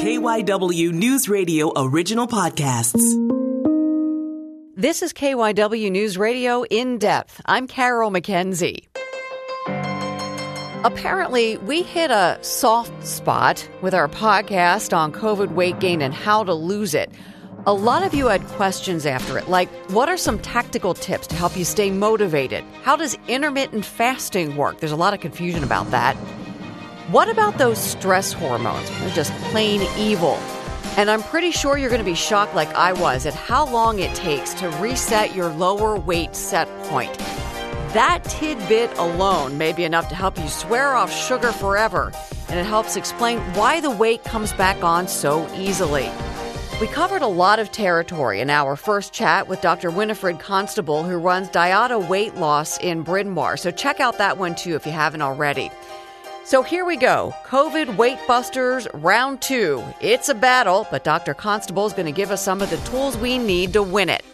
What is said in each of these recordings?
KYW News Radio original podcasts. This is KYW News Radio in depth. I'm Carol McKenzie. Apparently, we hit a soft spot with our podcast on COVID weight gain and how to lose it. A lot of you had questions after it, like what are some tactical tips to help you stay motivated? How does intermittent fasting work? There's a lot of confusion about that. What about those stress hormones? They're just plain evil. And I'm pretty sure you're going to be shocked, like I was, at how long it takes to reset your lower weight set point. That tidbit alone may be enough to help you swear off sugar forever, and it helps explain why the weight comes back on so easily. We covered a lot of territory in our first chat with Dr. Winifred Constable, who runs Dieta Weight Loss in Bryn Mawr. So check out that one too if you haven't already. So here we go COVID Weight Busters Round 2. It's a battle, but Dr. Constable is going to give us some of the tools we need to win it.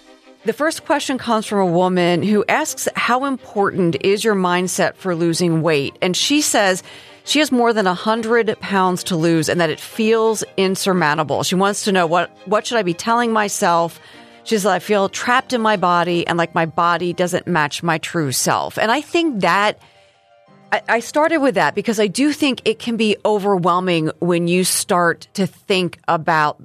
The first question comes from a woman who asks, How important is your mindset for losing weight? And she says, she has more than 100 pounds to lose and that it feels insurmountable. She wants to know what, what should I be telling myself? She says, I feel trapped in my body and like my body doesn't match my true self. And I think that I started with that because I do think it can be overwhelming when you start to think about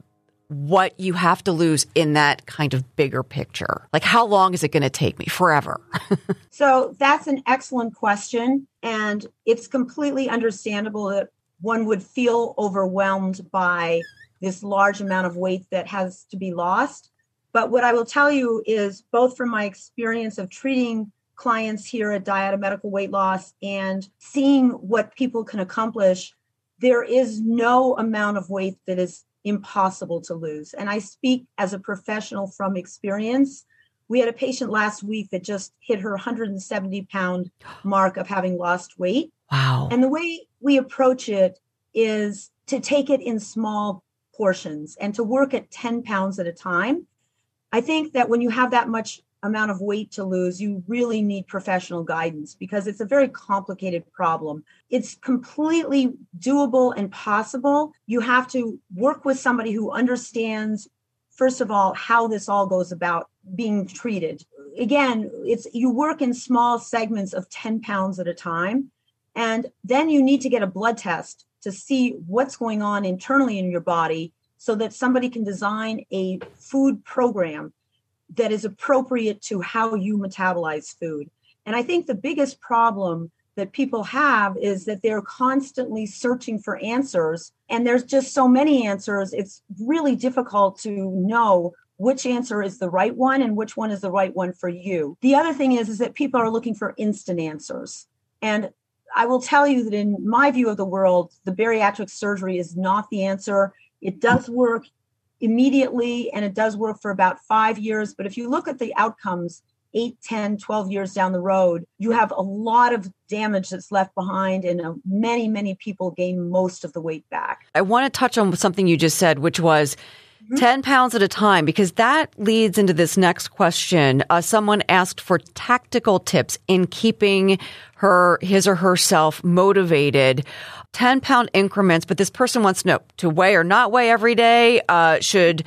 what you have to lose in that kind of bigger picture. Like, how long is it going to take me? Forever. so, that's an excellent question. And it's completely understandable that one would feel overwhelmed by this large amount of weight that has to be lost. But what I will tell you is, both from my experience of treating clients here at Diet Dieta Medical Weight Loss and seeing what people can accomplish, there is no amount of weight that is impossible to lose. And I speak as a professional from experience. We had a patient last week that just hit her 170 pound mark of having lost weight. Wow. And the way we approach it is to take it in small portions and to work at 10 pounds at a time. I think that when you have that much amount of weight to lose, you really need professional guidance because it's a very complicated problem. It's completely doable and possible. You have to work with somebody who understands, first of all, how this all goes about being treated. Again, it's you work in small segments of 10 pounds at a time. And then you need to get a blood test to see what's going on internally in your body so that somebody can design a food program that is appropriate to how you metabolize food. And I think the biggest problem that people have is that they're constantly searching for answers and there's just so many answers it's really difficult to know which answer is the right one and which one is the right one for you. The other thing is is that people are looking for instant answers. And i will tell you that in my view of the world the bariatric surgery is not the answer. It does work immediately and it does work for about five years. But if you look at the outcomes, 8, 10, 12 years down the road, you have a lot of damage that's left behind, and uh, many, many people gain most of the weight back. I want to touch on something you just said, which was mm-hmm. 10 pounds at a time, because that leads into this next question. Uh, someone asked for tactical tips in keeping her, his or herself motivated. 10 pound increments, but this person wants to know to weigh or not weigh every day. Uh, should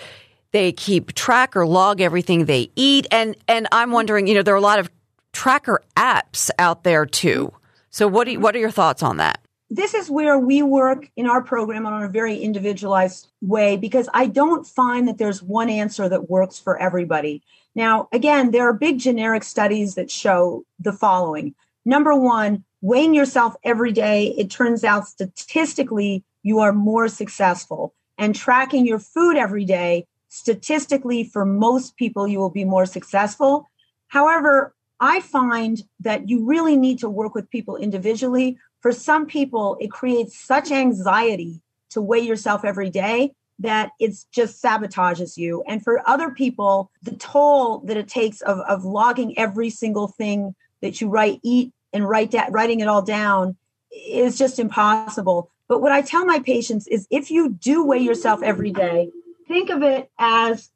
they keep track or log everything they eat? And, and I'm wondering, you know, there are a lot of tracker apps out there too. So what do you, what are your thoughts on that? This is where we work in our program on a very individualized way because I don't find that there's one answer that works for everybody. Now, again, there are big generic studies that show the following. Number one, weighing yourself every day, it turns out statistically you are more successful. And tracking your food every day, statistically, for most people, you will be more successful. However, I find that you really need to work with people individually. For some people, it creates such anxiety to weigh yourself every day that it's just sabotages you. And for other people, the toll that it takes of, of logging every single thing that you write, eat, and write da- writing it all down is just impossible. But what I tell my patients is if you do weigh yourself every day, think of it as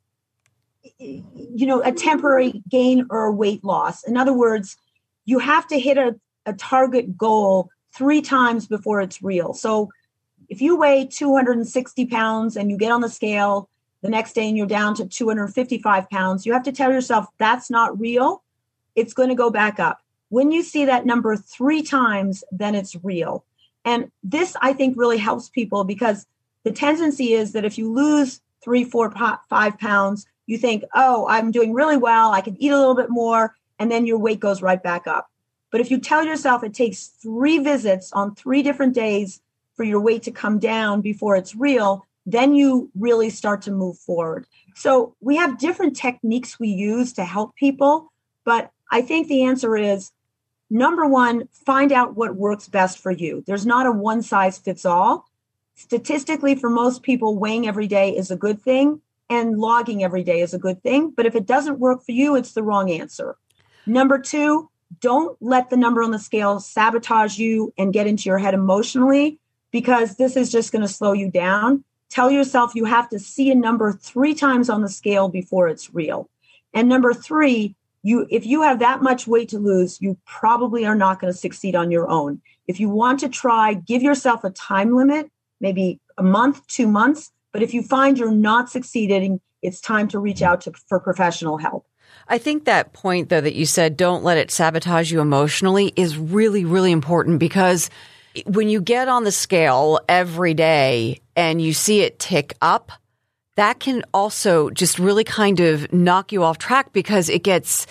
you know a temporary gain or weight loss. In other words, you have to hit a, a target goal three times before it's real. So if you weigh 260 pounds and you get on the scale the next day and you're down to 255 pounds, you have to tell yourself that's not real. It's going to go back up. When you see that number three times, then it's real. And this, I think, really helps people because the tendency is that if you lose three, four, five pounds, you think, oh, I'm doing really well. I can eat a little bit more. And then your weight goes right back up. But if you tell yourself it takes three visits on three different days for your weight to come down before it's real, then you really start to move forward. So we have different techniques we use to help people. But I think the answer is number one, find out what works best for you. There's not a one size fits all. Statistically, for most people, weighing every day is a good thing and logging every day is a good thing. But if it doesn't work for you, it's the wrong answer. Number two, don't let the number on the scale sabotage you and get into your head emotionally because this is just going to slow you down. Tell yourself you have to see a number three times on the scale before it's real. And number three, you if you have that much weight to lose, you probably are not going to succeed on your own. If you want to try, give yourself a time limit, maybe a month, two months. But if you find you're not succeeding, it's time to reach out to, for professional help. I think that point, though, that you said, don't let it sabotage you emotionally is really, really important because when you get on the scale every day and you see it tick up, that can also just really kind of knock you off track because it gets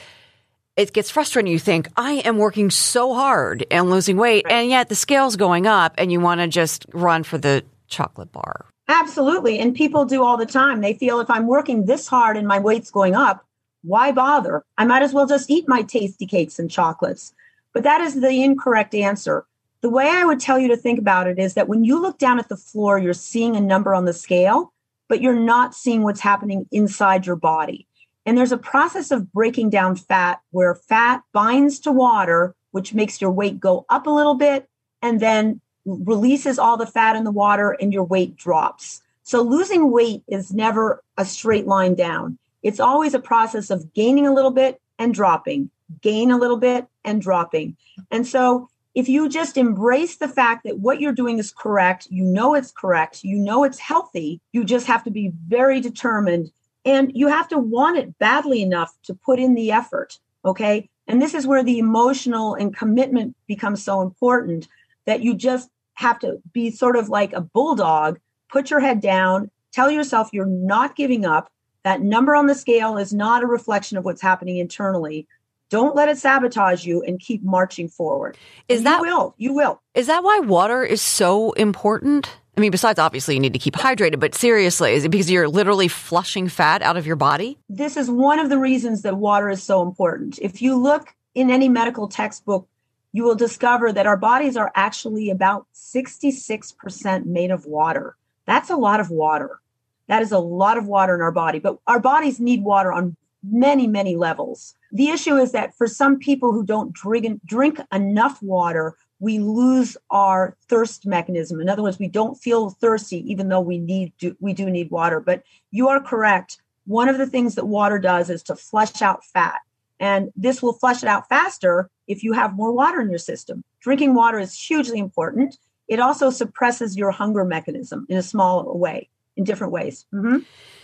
it gets frustrating. You think, I am working so hard and losing weight, and yet the scale's going up, and you want to just run for the chocolate bar. Absolutely. And people do all the time. They feel if I'm working this hard and my weight's going up, why bother? I might as well just eat my tasty cakes and chocolates. But that is the incorrect answer. The way I would tell you to think about it is that when you look down at the floor, you're seeing a number on the scale, but you're not seeing what's happening inside your body. And there's a process of breaking down fat where fat binds to water, which makes your weight go up a little bit and then releases all the fat in the water and your weight drops. So losing weight is never a straight line down. It's always a process of gaining a little bit and dropping, gain a little bit and dropping. And so if you just embrace the fact that what you're doing is correct, you know it's correct, you know it's healthy, you just have to be very determined and you have to want it badly enough to put in the effort. Okay. And this is where the emotional and commitment becomes so important that you just have to be sort of like a bulldog, put your head down, tell yourself you're not giving up. That number on the scale is not a reflection of what's happening internally. Don't let it sabotage you and keep marching forward. Is that you will? You will. Is that why water is so important? I mean, besides obviously you need to keep hydrated, but seriously, is it because you're literally flushing fat out of your body? This is one of the reasons that water is so important. If you look in any medical textbook, you will discover that our bodies are actually about 66% made of water. That's a lot of water. That is a lot of water in our body, but our bodies need water on many, many levels. The issue is that for some people who don't drink, drink enough water, we lose our thirst mechanism. In other words, we don't feel thirsty even though we need to, we do need water. But you are correct. One of the things that water does is to flush out fat. And this will flush it out faster if you have more water in your system. Drinking water is hugely important. It also suppresses your hunger mechanism in a small way, in different ways. Mm-hmm.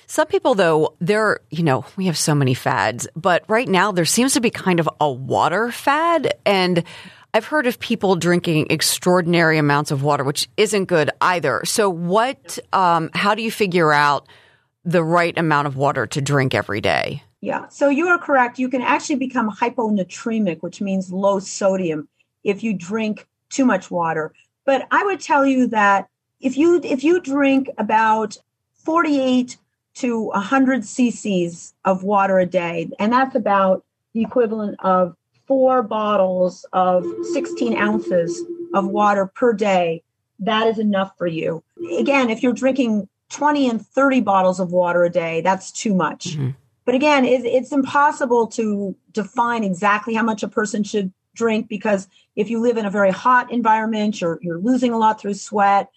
Some people, though, there, you know, we have so many fads, but right now there seems to be kind of a water fad. And I've heard of people drinking extraordinary amounts of water, which isn't good either. So, what, um, how do you figure out the right amount of water to drink every day? Yeah, so you are correct. You can actually become hyponatremic, which means low sodium, if you drink too much water. But I would tell you that if you if you drink about 48 to 100 cc's of water a day, and that's about the equivalent of four bottles of 16 ounces of water per day, that is enough for you. Again, if you're drinking 20 and 30 bottles of water a day, that's too much. Mm-hmm. But again, it, it's impossible to define exactly how much a person should drink because if you live in a very hot environment, you're, you're losing a lot through sweat.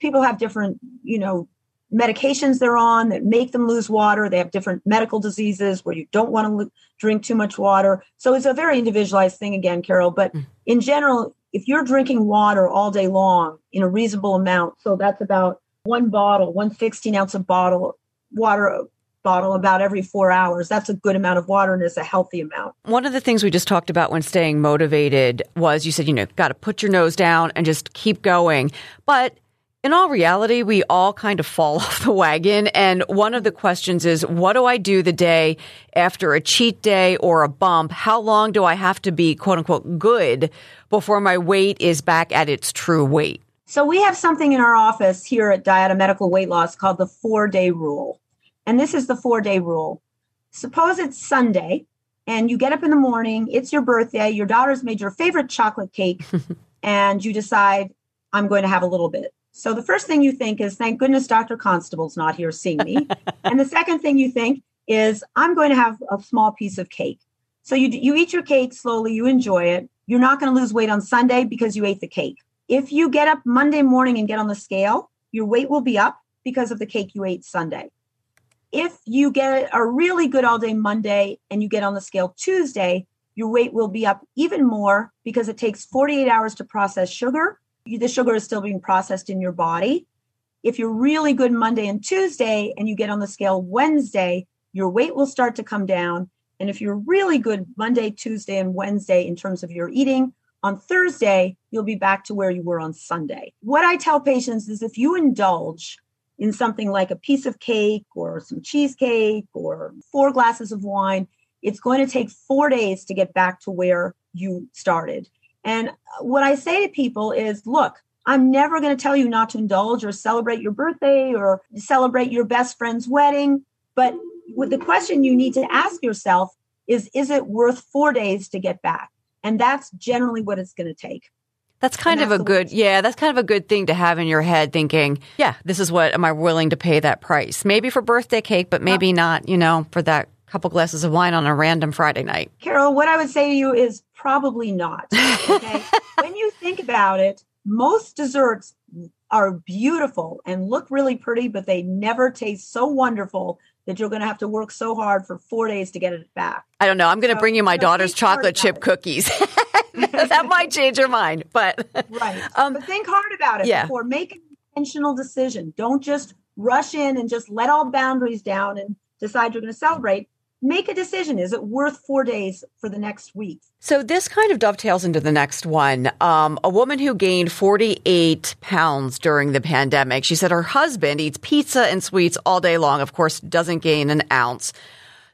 People have different, you know, medications they're on that make them lose water. They have different medical diseases where you don't want to drink too much water. So it's a very individualized thing again, Carol. But mm. in general, if you're drinking water all day long in a reasonable amount, so that's about one bottle, one 16 ounce of bottle water bottle about every four hours. That's a good amount of water and it's a healthy amount. One of the things we just talked about when staying motivated was you said, you know, got to put your nose down and just keep going. But in all reality, we all kind of fall off the wagon. And one of the questions is, what do I do the day after a cheat day or a bump? How long do I have to be quote unquote good before my weight is back at its true weight? So we have something in our office here at Dieta Medical Weight Loss called the four day rule. And this is the four day rule. Suppose it's Sunday and you get up in the morning, it's your birthday, your daughter's made your favorite chocolate cake, and you decide, I'm going to have a little bit. So the first thing you think is, thank goodness Dr. Constable's not here seeing me. and the second thing you think is, I'm going to have a small piece of cake. So you, you eat your cake slowly, you enjoy it. You're not going to lose weight on Sunday because you ate the cake. If you get up Monday morning and get on the scale, your weight will be up because of the cake you ate Sunday if you get a really good all day Monday and you get on the scale Tuesday, your weight will be up even more because it takes 48 hours to process sugar. The sugar is still being processed in your body. If you're really good Monday and Tuesday and you get on the scale Wednesday, your weight will start to come down. And if you're really good Monday, Tuesday, and Wednesday in terms of your eating, on Thursday, you'll be back to where you were on Sunday. What I tell patients is if you indulge in something like a piece of cake or some cheesecake or four glasses of wine, it's going to take four days to get back to where you started. And what I say to people is look, I'm never going to tell you not to indulge or celebrate your birthday or celebrate your best friend's wedding. But with the question you need to ask yourself is, is it worth four days to get back? And that's generally what it's going to take. That's kind of a good, yeah, that's kind of a good thing to have in your head thinking, yeah, this is what am I willing to pay that price? Maybe for birthday cake, but maybe not, you know, for that couple glasses of wine on a random Friday night. Carol, what I would say to you is probably not. Okay. when you think about it, most desserts are beautiful and look really pretty, but they never taste so wonderful that you're going to have to work so hard for four days to get it back. I don't know. I'm going to so, bring you my daughter's chocolate chip cookies. that might change your mind, but right. Um, but think hard about it yeah. before make an intentional decision. Don't just rush in and just let all boundaries down and decide you're going to celebrate. Make a decision. Is it worth four days for the next week? So this kind of dovetails into the next one. Um, a woman who gained 48 pounds during the pandemic. She said her husband eats pizza and sweets all day long. Of course, doesn't gain an ounce.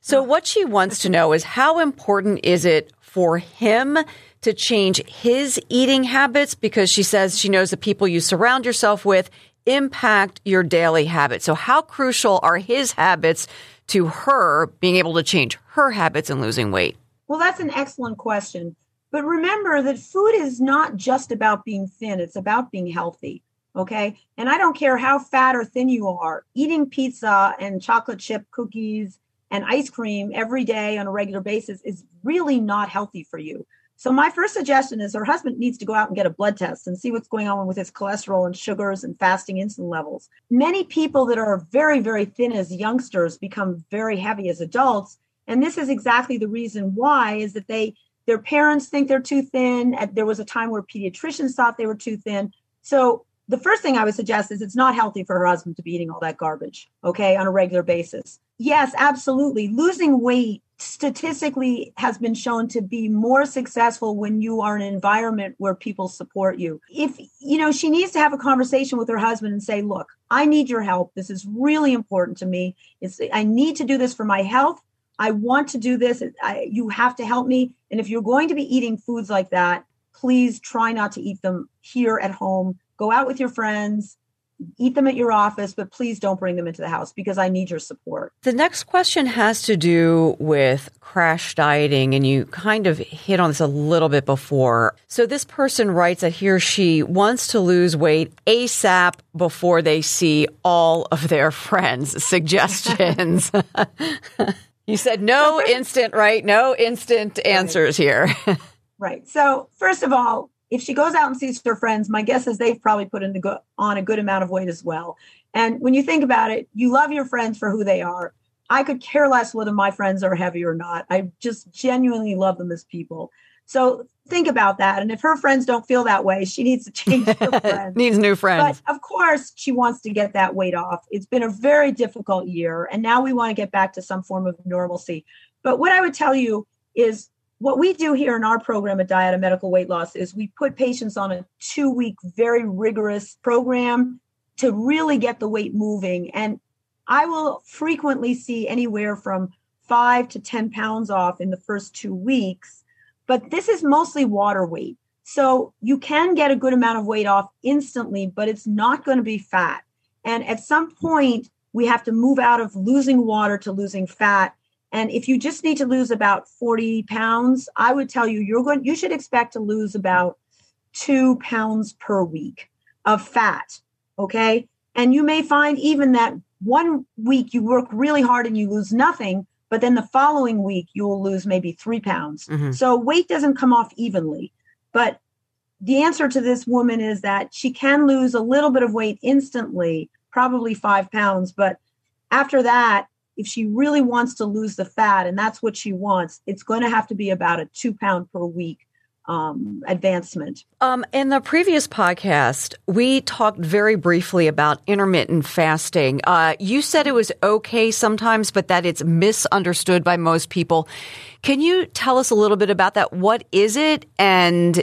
So what she wants to know is how important is it for him to change his eating habits because she says she knows the people you surround yourself with impact your daily habits. So how crucial are his habits to her being able to change her habits and losing weight? Well, that's an excellent question. But remember that food is not just about being thin, it's about being healthy. Okay. And I don't care how fat or thin you are, eating pizza and chocolate chip cookies and ice cream every day on a regular basis is really not healthy for you. So my first suggestion is her husband needs to go out and get a blood test and see what's going on with his cholesterol and sugars and fasting insulin levels. Many people that are very, very thin as youngsters become very heavy as adults. And this is exactly the reason why is that they their parents think they're too thin. There was a time where pediatricians thought they were too thin. So the first thing I would suggest is it's not healthy for her husband to be eating all that garbage, okay, on a regular basis. Yes, absolutely. Losing weight statistically has been shown to be more successful when you are in an environment where people support you. If, you know, she needs to have a conversation with her husband and say, look, I need your help. This is really important to me. It's, I need to do this for my health. I want to do this. I, you have to help me. And if you're going to be eating foods like that, please try not to eat them here at home. Go out with your friends eat them at your office, but please don't bring them into the house because I need your support. The next question has to do with crash dieting, and you kind of hit on this a little bit before. So, this person writes that he or she wants to lose weight ASAP before they see all of their friends' suggestions. you said no instant, right? No instant answers here. right. So, first of all, if she goes out and sees her friends, my guess is they've probably put into go- on a good amount of weight as well. And when you think about it, you love your friends for who they are. I could care less whether my friends are heavy or not. I just genuinely love them as people. So think about that. And if her friends don't feel that way, she needs to change her friends. needs new friends. But of course, she wants to get that weight off. It's been a very difficult year, and now we want to get back to some form of normalcy. But what I would tell you is what we do here in our program at Dieta Medical Weight Loss is we put patients on a two week, very rigorous program to really get the weight moving. And I will frequently see anywhere from five to 10 pounds off in the first two weeks, but this is mostly water weight. So you can get a good amount of weight off instantly, but it's not going to be fat. And at some point, we have to move out of losing water to losing fat and if you just need to lose about 40 pounds, I would tell you you're going you should expect to lose about 2 pounds per week of fat, okay? And you may find even that one week you work really hard and you lose nothing, but then the following week you will lose maybe 3 pounds. Mm-hmm. So weight doesn't come off evenly. But the answer to this woman is that she can lose a little bit of weight instantly, probably 5 pounds, but after that if she really wants to lose the fat, and that's what she wants, it's going to have to be about a two pound per week um, advancement. Um, in the previous podcast, we talked very briefly about intermittent fasting. Uh, you said it was okay sometimes, but that it's misunderstood by most people. Can you tell us a little bit about that? What is it, and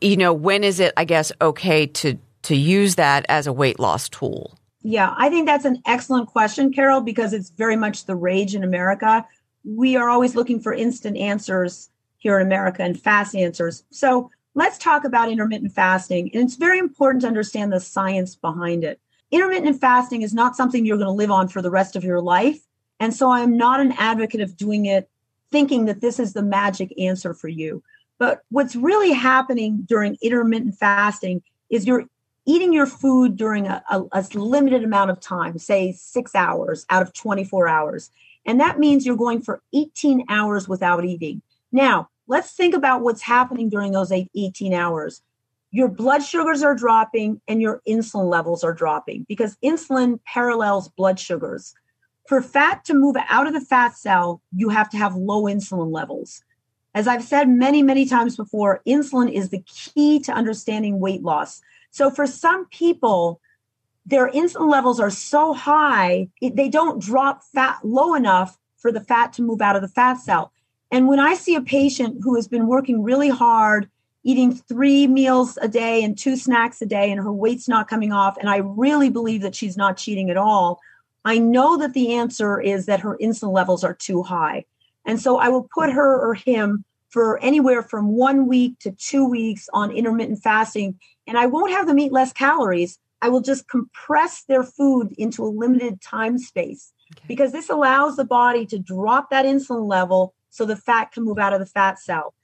you know, when is it? I guess okay to to use that as a weight loss tool. Yeah, I think that's an excellent question, Carol, because it's very much the rage in America. We are always looking for instant answers here in America and fast answers. So let's talk about intermittent fasting. And it's very important to understand the science behind it. Intermittent fasting is not something you're going to live on for the rest of your life. And so I'm not an advocate of doing it thinking that this is the magic answer for you. But what's really happening during intermittent fasting is you're eating your food during a, a, a, limited amount of time, say six hours out of 24 hours. And that means you're going for 18 hours without eating. Now, let's think about what's happening during those 18 hours. Your blood sugars are dropping and your insulin levels are dropping because insulin parallels blood sugars. For fat to move out of the fat cell, you have to have low insulin levels. As I've said many, many times before, insulin is the key to understanding weight loss. So for some people, their insulin levels are so high, they don't drop fat low enough for the fat to move out of the fat cell. And when I see a patient who has been working really hard, eating three meals a day and two snacks a day, and her weight's not coming off, and I really believe that she's not cheating at all, I know that the answer is that her insulin levels are too high. And so I will put her or him for anywhere from one week to two weeks on intermittent fasting. And I won't have them eat less calories. I will just compress their food into a limited time space okay. because this allows the body to drop that insulin level so the fat can move out of the fat cell.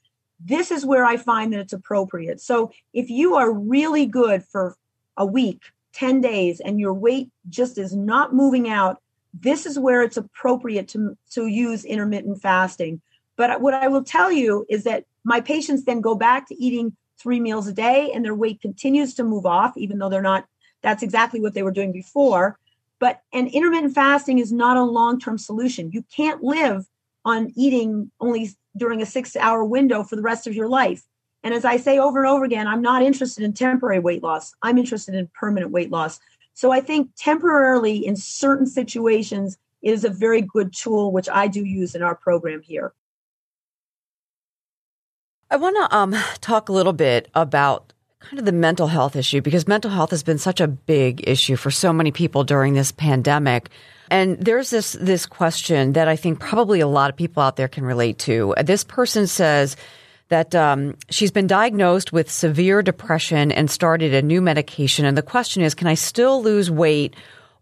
This is where I find that it's appropriate. So if you are really good for a week, 10 days, and your weight just is not moving out, this is where it's appropriate to, to use intermittent fasting. But what I will tell you is that my patients then go back to eating three meals a day and their weight continues to move off, even though they're not, that's exactly what they were doing before. But and intermittent fasting is not a long-term solution. You can't live on eating only during a six hour window for the rest of your life. And as I say over and over again, I'm not interested in temporary weight loss. I'm interested in permanent weight loss. So I think temporarily in certain situations is a very good tool, which I do use in our program here. I want to um, talk a little bit about kind of the mental health issue because mental health has been such a big issue for so many people during this pandemic. And there's this this question that I think probably a lot of people out there can relate to. This person says that um, she's been diagnosed with severe depression and started a new medication. And the question is, can I still lose weight?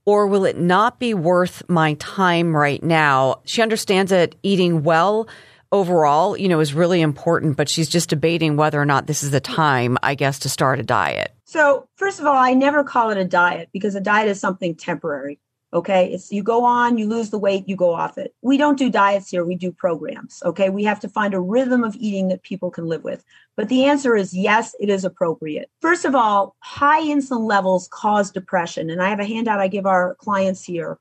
Or will it not be worth my time right now? She understands that eating well overall, you know, is really important, but she's just debating whether or not this is the time, I guess, to start a diet. So, first of all, I never call it a diet because a diet is something temporary. Okay. It's you go on, you lose the weight, you go off it. We don't do diets here, we do programs. Okay. We have to find a rhythm of eating that people can live with. But the answer is yes, it is appropriate. First of all, high insulin levels cause depression. And I have a handout I give our clients here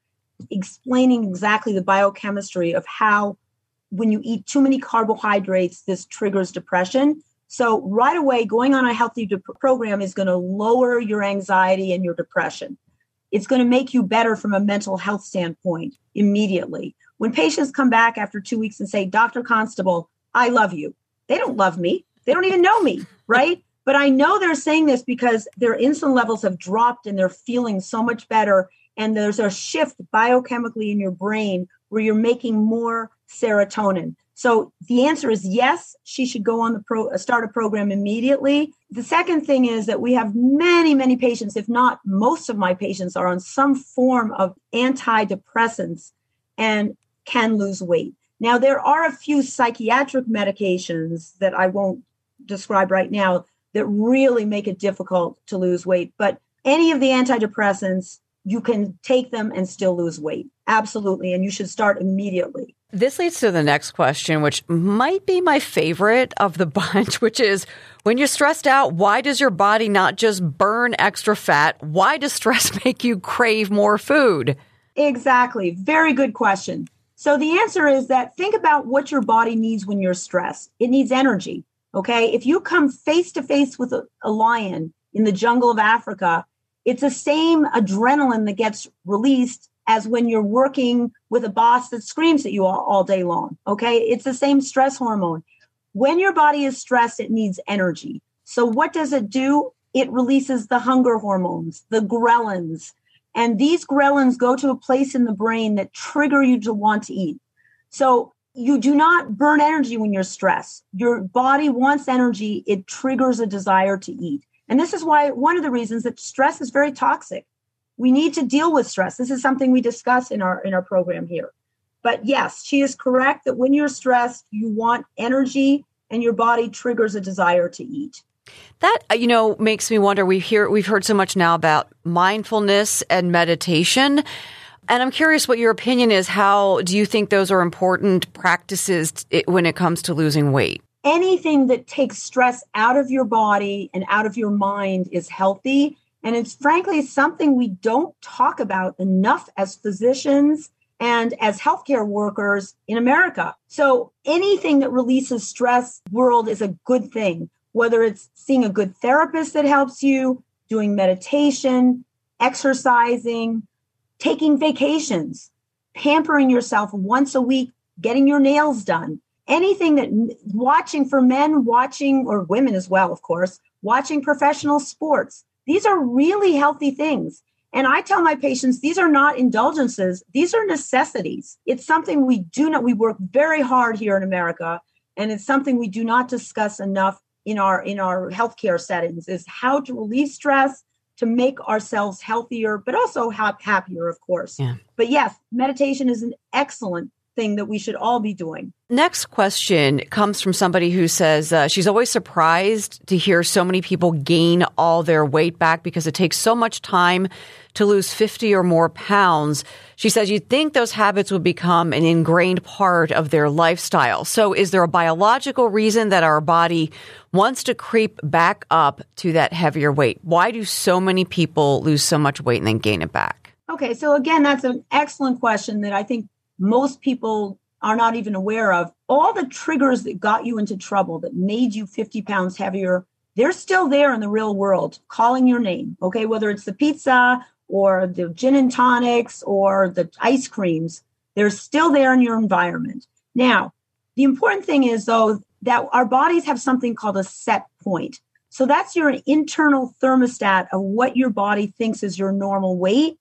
explaining exactly the biochemistry of how when you eat too many carbohydrates, this triggers depression. So right away, going on a healthy de- program is going to lower your anxiety and your depression. It's going to make you better from a mental health standpoint immediately. When patients come back after two weeks and say, Dr. Constable, I love you, they don't love me. They don't even know me, right? But I know they're saying this because their insulin levels have dropped and they're feeling so much better. And there's a shift biochemically in your brain where you're making more serotonin. So the answer is yes, she should go on the pro uh, start a program immediately. The second thing is that we have many, many patients, if not most of my patients, are on some form of antidepressants and can lose weight. Now, there are a few psychiatric medications that I won't describe right now that really make it difficult to lose weight. But any of the antidepressants, you can take them and still lose weight. Absolutely. And you should start immediately. This leads to the next question, which might be my favorite of the bunch, which is when you're stressed out, why does your body not just burn extra fat? Why does stress make you crave more food? Exactly. Very good question. So the answer is that think about what your body needs when you're stressed. It needs energy. Okay. If you come face to face with a, a lion in the jungle of Africa, it's the same adrenaline that gets released as when you're working with a boss that screams at you all, all day long. Okay. It's the same stress hormone. When your body is stressed, it needs energy. So what does it do? It releases the hunger hormones, the ghrelins, and these ghrelins go to a place in the brain that trigger you to want to eat. So you do not burn energy when you're stressed. Your body wants energy. It triggers a desire to eat. And this is why one of the reasons that stress is very toxic. We need to deal with stress. This is something we discuss in our in our program here. But yes, she is correct that when you're stressed, you want energy and your body triggers a desire to eat. That uh, you know makes me wonder. We hear we've heard so much now about mindfulness and meditation. And I'm curious what your opinion is. How do you think those are important practices when it comes to losing weight? Anything that takes stress out of your body and out of your mind is healthy. And it's frankly something we don't talk about enough as physicians and as healthcare workers in America. So anything that releases stress world is a good thing whether it's seeing a good therapist that helps you, doing meditation, exercising, taking vacations, pampering yourself once a week, getting your nails done, anything that watching for men, watching, or women as well, of course, watching professional sports. These are really healthy things. And I tell my patients, these are not indulgences. These are necessities. It's something we do not, we work very hard here in America. And it's something we do not discuss enough in our in our healthcare settings is how to relieve stress to make ourselves healthier but also ha- happier of course yeah. but yes meditation is an excellent thing that we should all be doing Next question comes from somebody who says uh, she's always surprised to hear so many people gain all their weight back because it takes so much time to lose 50 or more pounds. She says you'd think those habits would become an ingrained part of their lifestyle. So is there a biological reason that our body wants to creep back up to that heavier weight? Why do so many people lose so much weight and then gain it back? Okay, so again, that's an excellent question that I think most people are not even aware of. All the triggers that got you into trouble, that made you 50 pounds heavier, they're still there in the real world, calling your name. Okay, whether it's the pizza or the gin and tonics or the ice creams, they're still there in your environment. Now, the important thing is, though, that our bodies have something called a set point. So that's your internal thermostat of what your body thinks is your normal weight.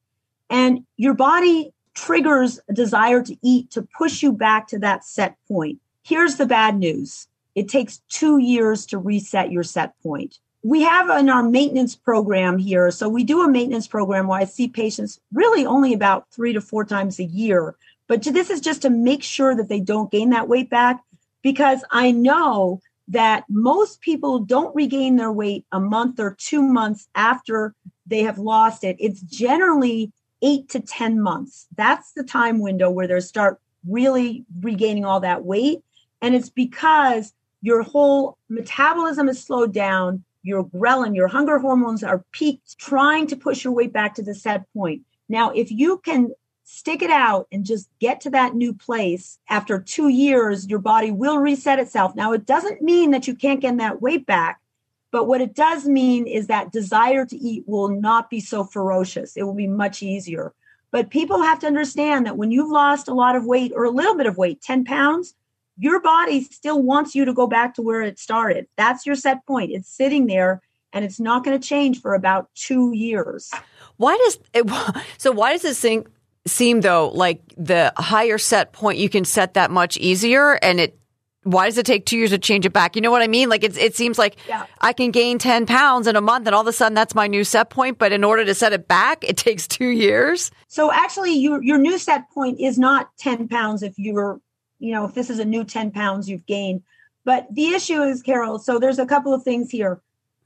And your body triggers a desire to eat to push you back to that set point. Here's the bad news. It takes two years to reset your set point. We have in our maintenance program here. So we do a maintenance program where I see patients really only about three to four times a year. But this is just to make sure that they don't gain that weight back because I know that most people don't regain their weight a month or two months after they have lost it. It's generally eight to 10 months. That's the time window where they start really regaining all that weight. And it's because your whole metabolism is slowed down, your ghrelin, your hunger hormones are peaked, trying to push your weight back to the set point. Now, if you can stick it out and just get to that new place after two years your body will reset itself now it doesn't mean that you can't get that weight back but what it does mean is that desire to eat will not be so ferocious. It will be much easier. But people have to understand that when you've lost a lot of weight or a little bit of weight 10 pounds your body still wants you to go back to where it started. That's your set point. It's sitting there and it's not going to change for about two years. Why does it, so why does this seem though like the higher set point you can set that much easier and it why does it take two years to change it back? You know what I mean? Like it's, it seems like yeah. I can gain 10 pounds in a month and all of a sudden that's my new set point. But in order to set it back, it takes two years. So actually your, your new set point is not 10 pounds if you were, you know, if this is a new 10 pounds you've gained. But the issue is, Carol, so there's a couple of things here.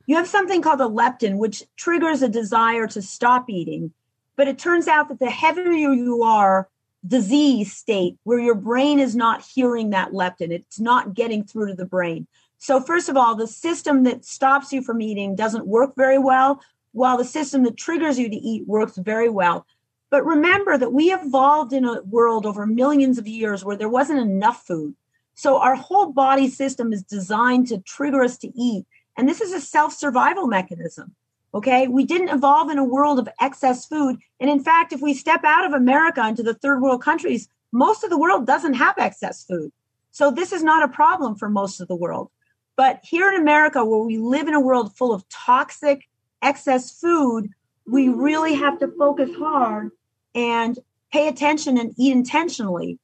You have something called a leptin, which triggers a desire to stop eating. But it turns out that the heavier you are, disease state where your brain is not hearing that leptin, it's not getting through to the brain. So, first of all, the system that stops you from eating doesn't work very well, while the system that triggers you to eat works very well. But remember that we evolved in a world over millions of years where there wasn't enough food. So, our whole body system is designed to trigger us to eat. And this is a self survival mechanism. Okay. We didn't evolve in a world of excess food. And in fact, if we step out of America into the third world countries, most of the world doesn't have excess food. So this is not a problem for most of the world. But here in America, where we live in a world full of toxic excess food, we really have to focus hard and pay attention and eat intentionally.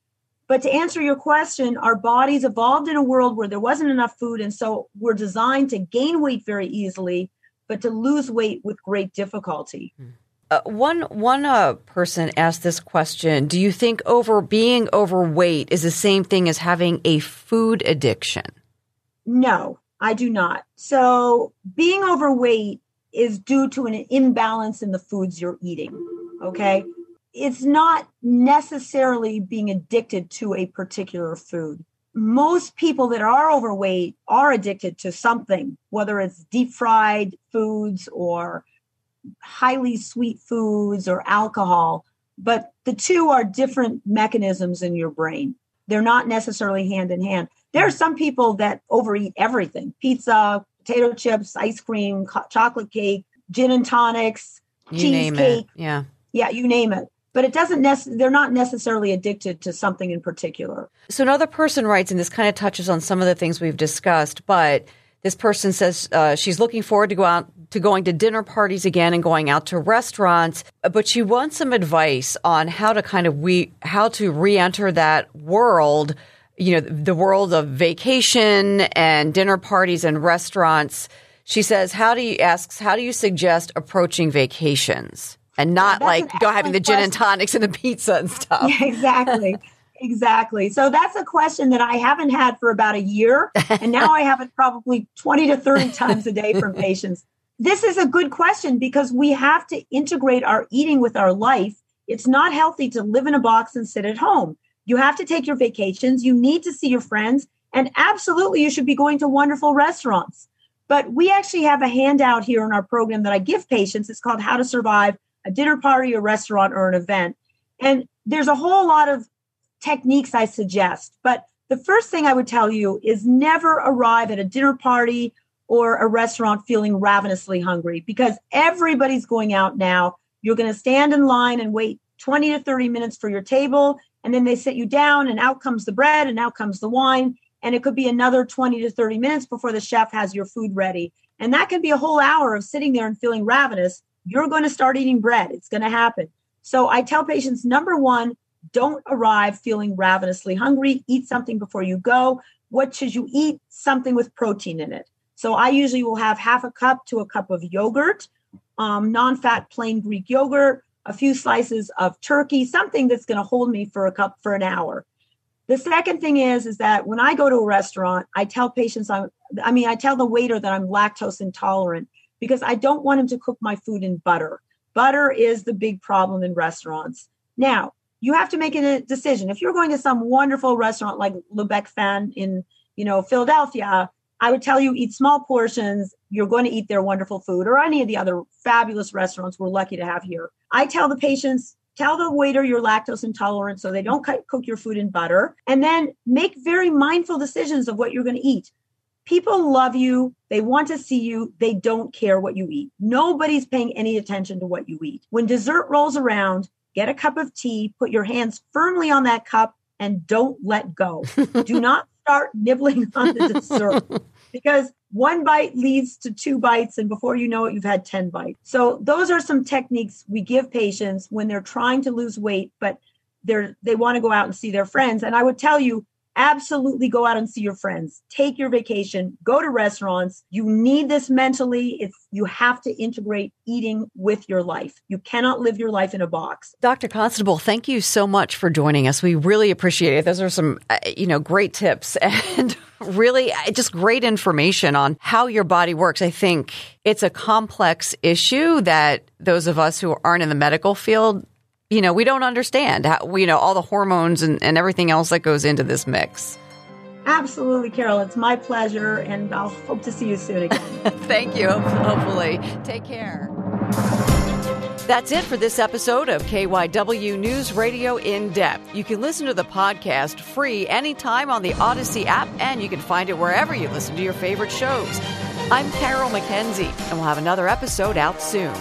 But to answer your question, our bodies evolved in a world where there wasn't enough food. And so we're designed to gain weight very easily but to lose weight with great difficulty. Uh, one one uh, person asked this question: Do you think over being overweight is the same thing as having a food addiction? No, I do not. So being overweight is due to an imbalance in the foods you're eating. Okay, it's not necessarily being addicted to a particular food most people that are overweight are addicted to something, whether it's deep fried foods or highly sweet foods or alcohol. But the two are different mechanisms in your brain. They're not necessarily hand in hand. There are some people that overeat everything pizza, potato chips, ice cream, co- chocolate cake, gin and tonics, you cheesecake. Yeah. Yeah, you name it but it doesn't nec- they're not necessarily addicted to something in particular. So another person writes, and this kind of touches on some of the things we've discussed, but this person says uh, she's looking forward to go out to going to dinner parties again and going out to restaurants, but she wants some advice on how to kind of we how to re-enter that world. You know, the world of vacation and dinner parties and restaurants. She says, "How do you asks How do you suggest approaching vacations?" And not yeah, like go having the gin question. and tonics and the pizza and stuff. Yeah, exactly. exactly. So that's a question that I haven't had for about a year. And now I have it probably 20 to 30 times a day from patients. This is a good question because we have to integrate our eating with our life. It's not healthy to live in a box and sit at home. You have to take your vacations. You need to see your friends. And absolutely, you should be going to wonderful restaurants. But we actually have a handout here in our program that I give patients. It's called How to Survive a dinner party, a restaurant, or an event. And there's a whole lot of techniques I suggest. But the first thing I would tell you is never arrive at a dinner party or a restaurant feeling ravenously hungry because everybody's going out now. You're going to stand in line and wait 20 to 30 minutes for your table. And then they sit you down, and out comes the bread, and out comes the wine. And it could be another 20 to 30 minutes before the chef has your food ready. And that can be a whole hour of sitting there and feeling ravenous you're going to start eating bread. It's going to happen. So I tell patients number one, don't arrive feeling ravenously hungry. Eat something before you go. What should you eat? Something with protein in it. So I usually will have half a cup to a cup of yogurt, um, non fat plain Greek yogurt, a few slices of turkey, something that's going to hold me for a cup for an hour. The second thing is, is that when I go to a restaurant, I tell patients I'm, I mean, I tell the waiter that I'm lactose intolerant because I don't want him to cook my food in butter. Butter is the big problem in restaurants. Now, you have to make a decision. If you're going to some wonderful restaurant like Le Bec Bec-Fin in, you know, Philadelphia, I would tell you eat small portions. You're going to eat their wonderful food or any of the other fabulous restaurants we're lucky to have here. I tell the patients Tell the waiter you're lactose intolerant so they don't cook your food in butter. And then make very mindful decisions of what you're going to eat. People love you. They want to see you. They don't care what you eat. Nobody's paying any attention to what you eat. When dessert rolls around, get a cup of tea, put your hands firmly on that cup, and don't let go. Do not start nibbling on the dessert because one bite leads to two bites and before you know it you've had 10 bites so those are some techniques we give patients when they're trying to lose weight but they're they want to go out and see their friends and i would tell you absolutely go out and see your friends. Take your vacation. Go to restaurants. You need this mentally. It's you have to integrate eating with your life. You cannot live your life in a box. Dr constable thank you so much for joining us. We really appreciate it. Those are some uh, you know great tips and really uh, just great information on how your body works. I think it's a complex issue that those of us who aren't in the medical field you know, we don't understand how, you know, all the hormones and, and everything else that goes into this mix. Absolutely, Carol. It's my pleasure, and I'll hope to see you soon again. Thank you. Hopefully. Take care. That's it for this episode of KYW News Radio In Depth. You can listen to the podcast free anytime on the Odyssey app, and you can find it wherever you listen to your favorite shows. I'm Carol McKenzie, and we'll have another episode out soon.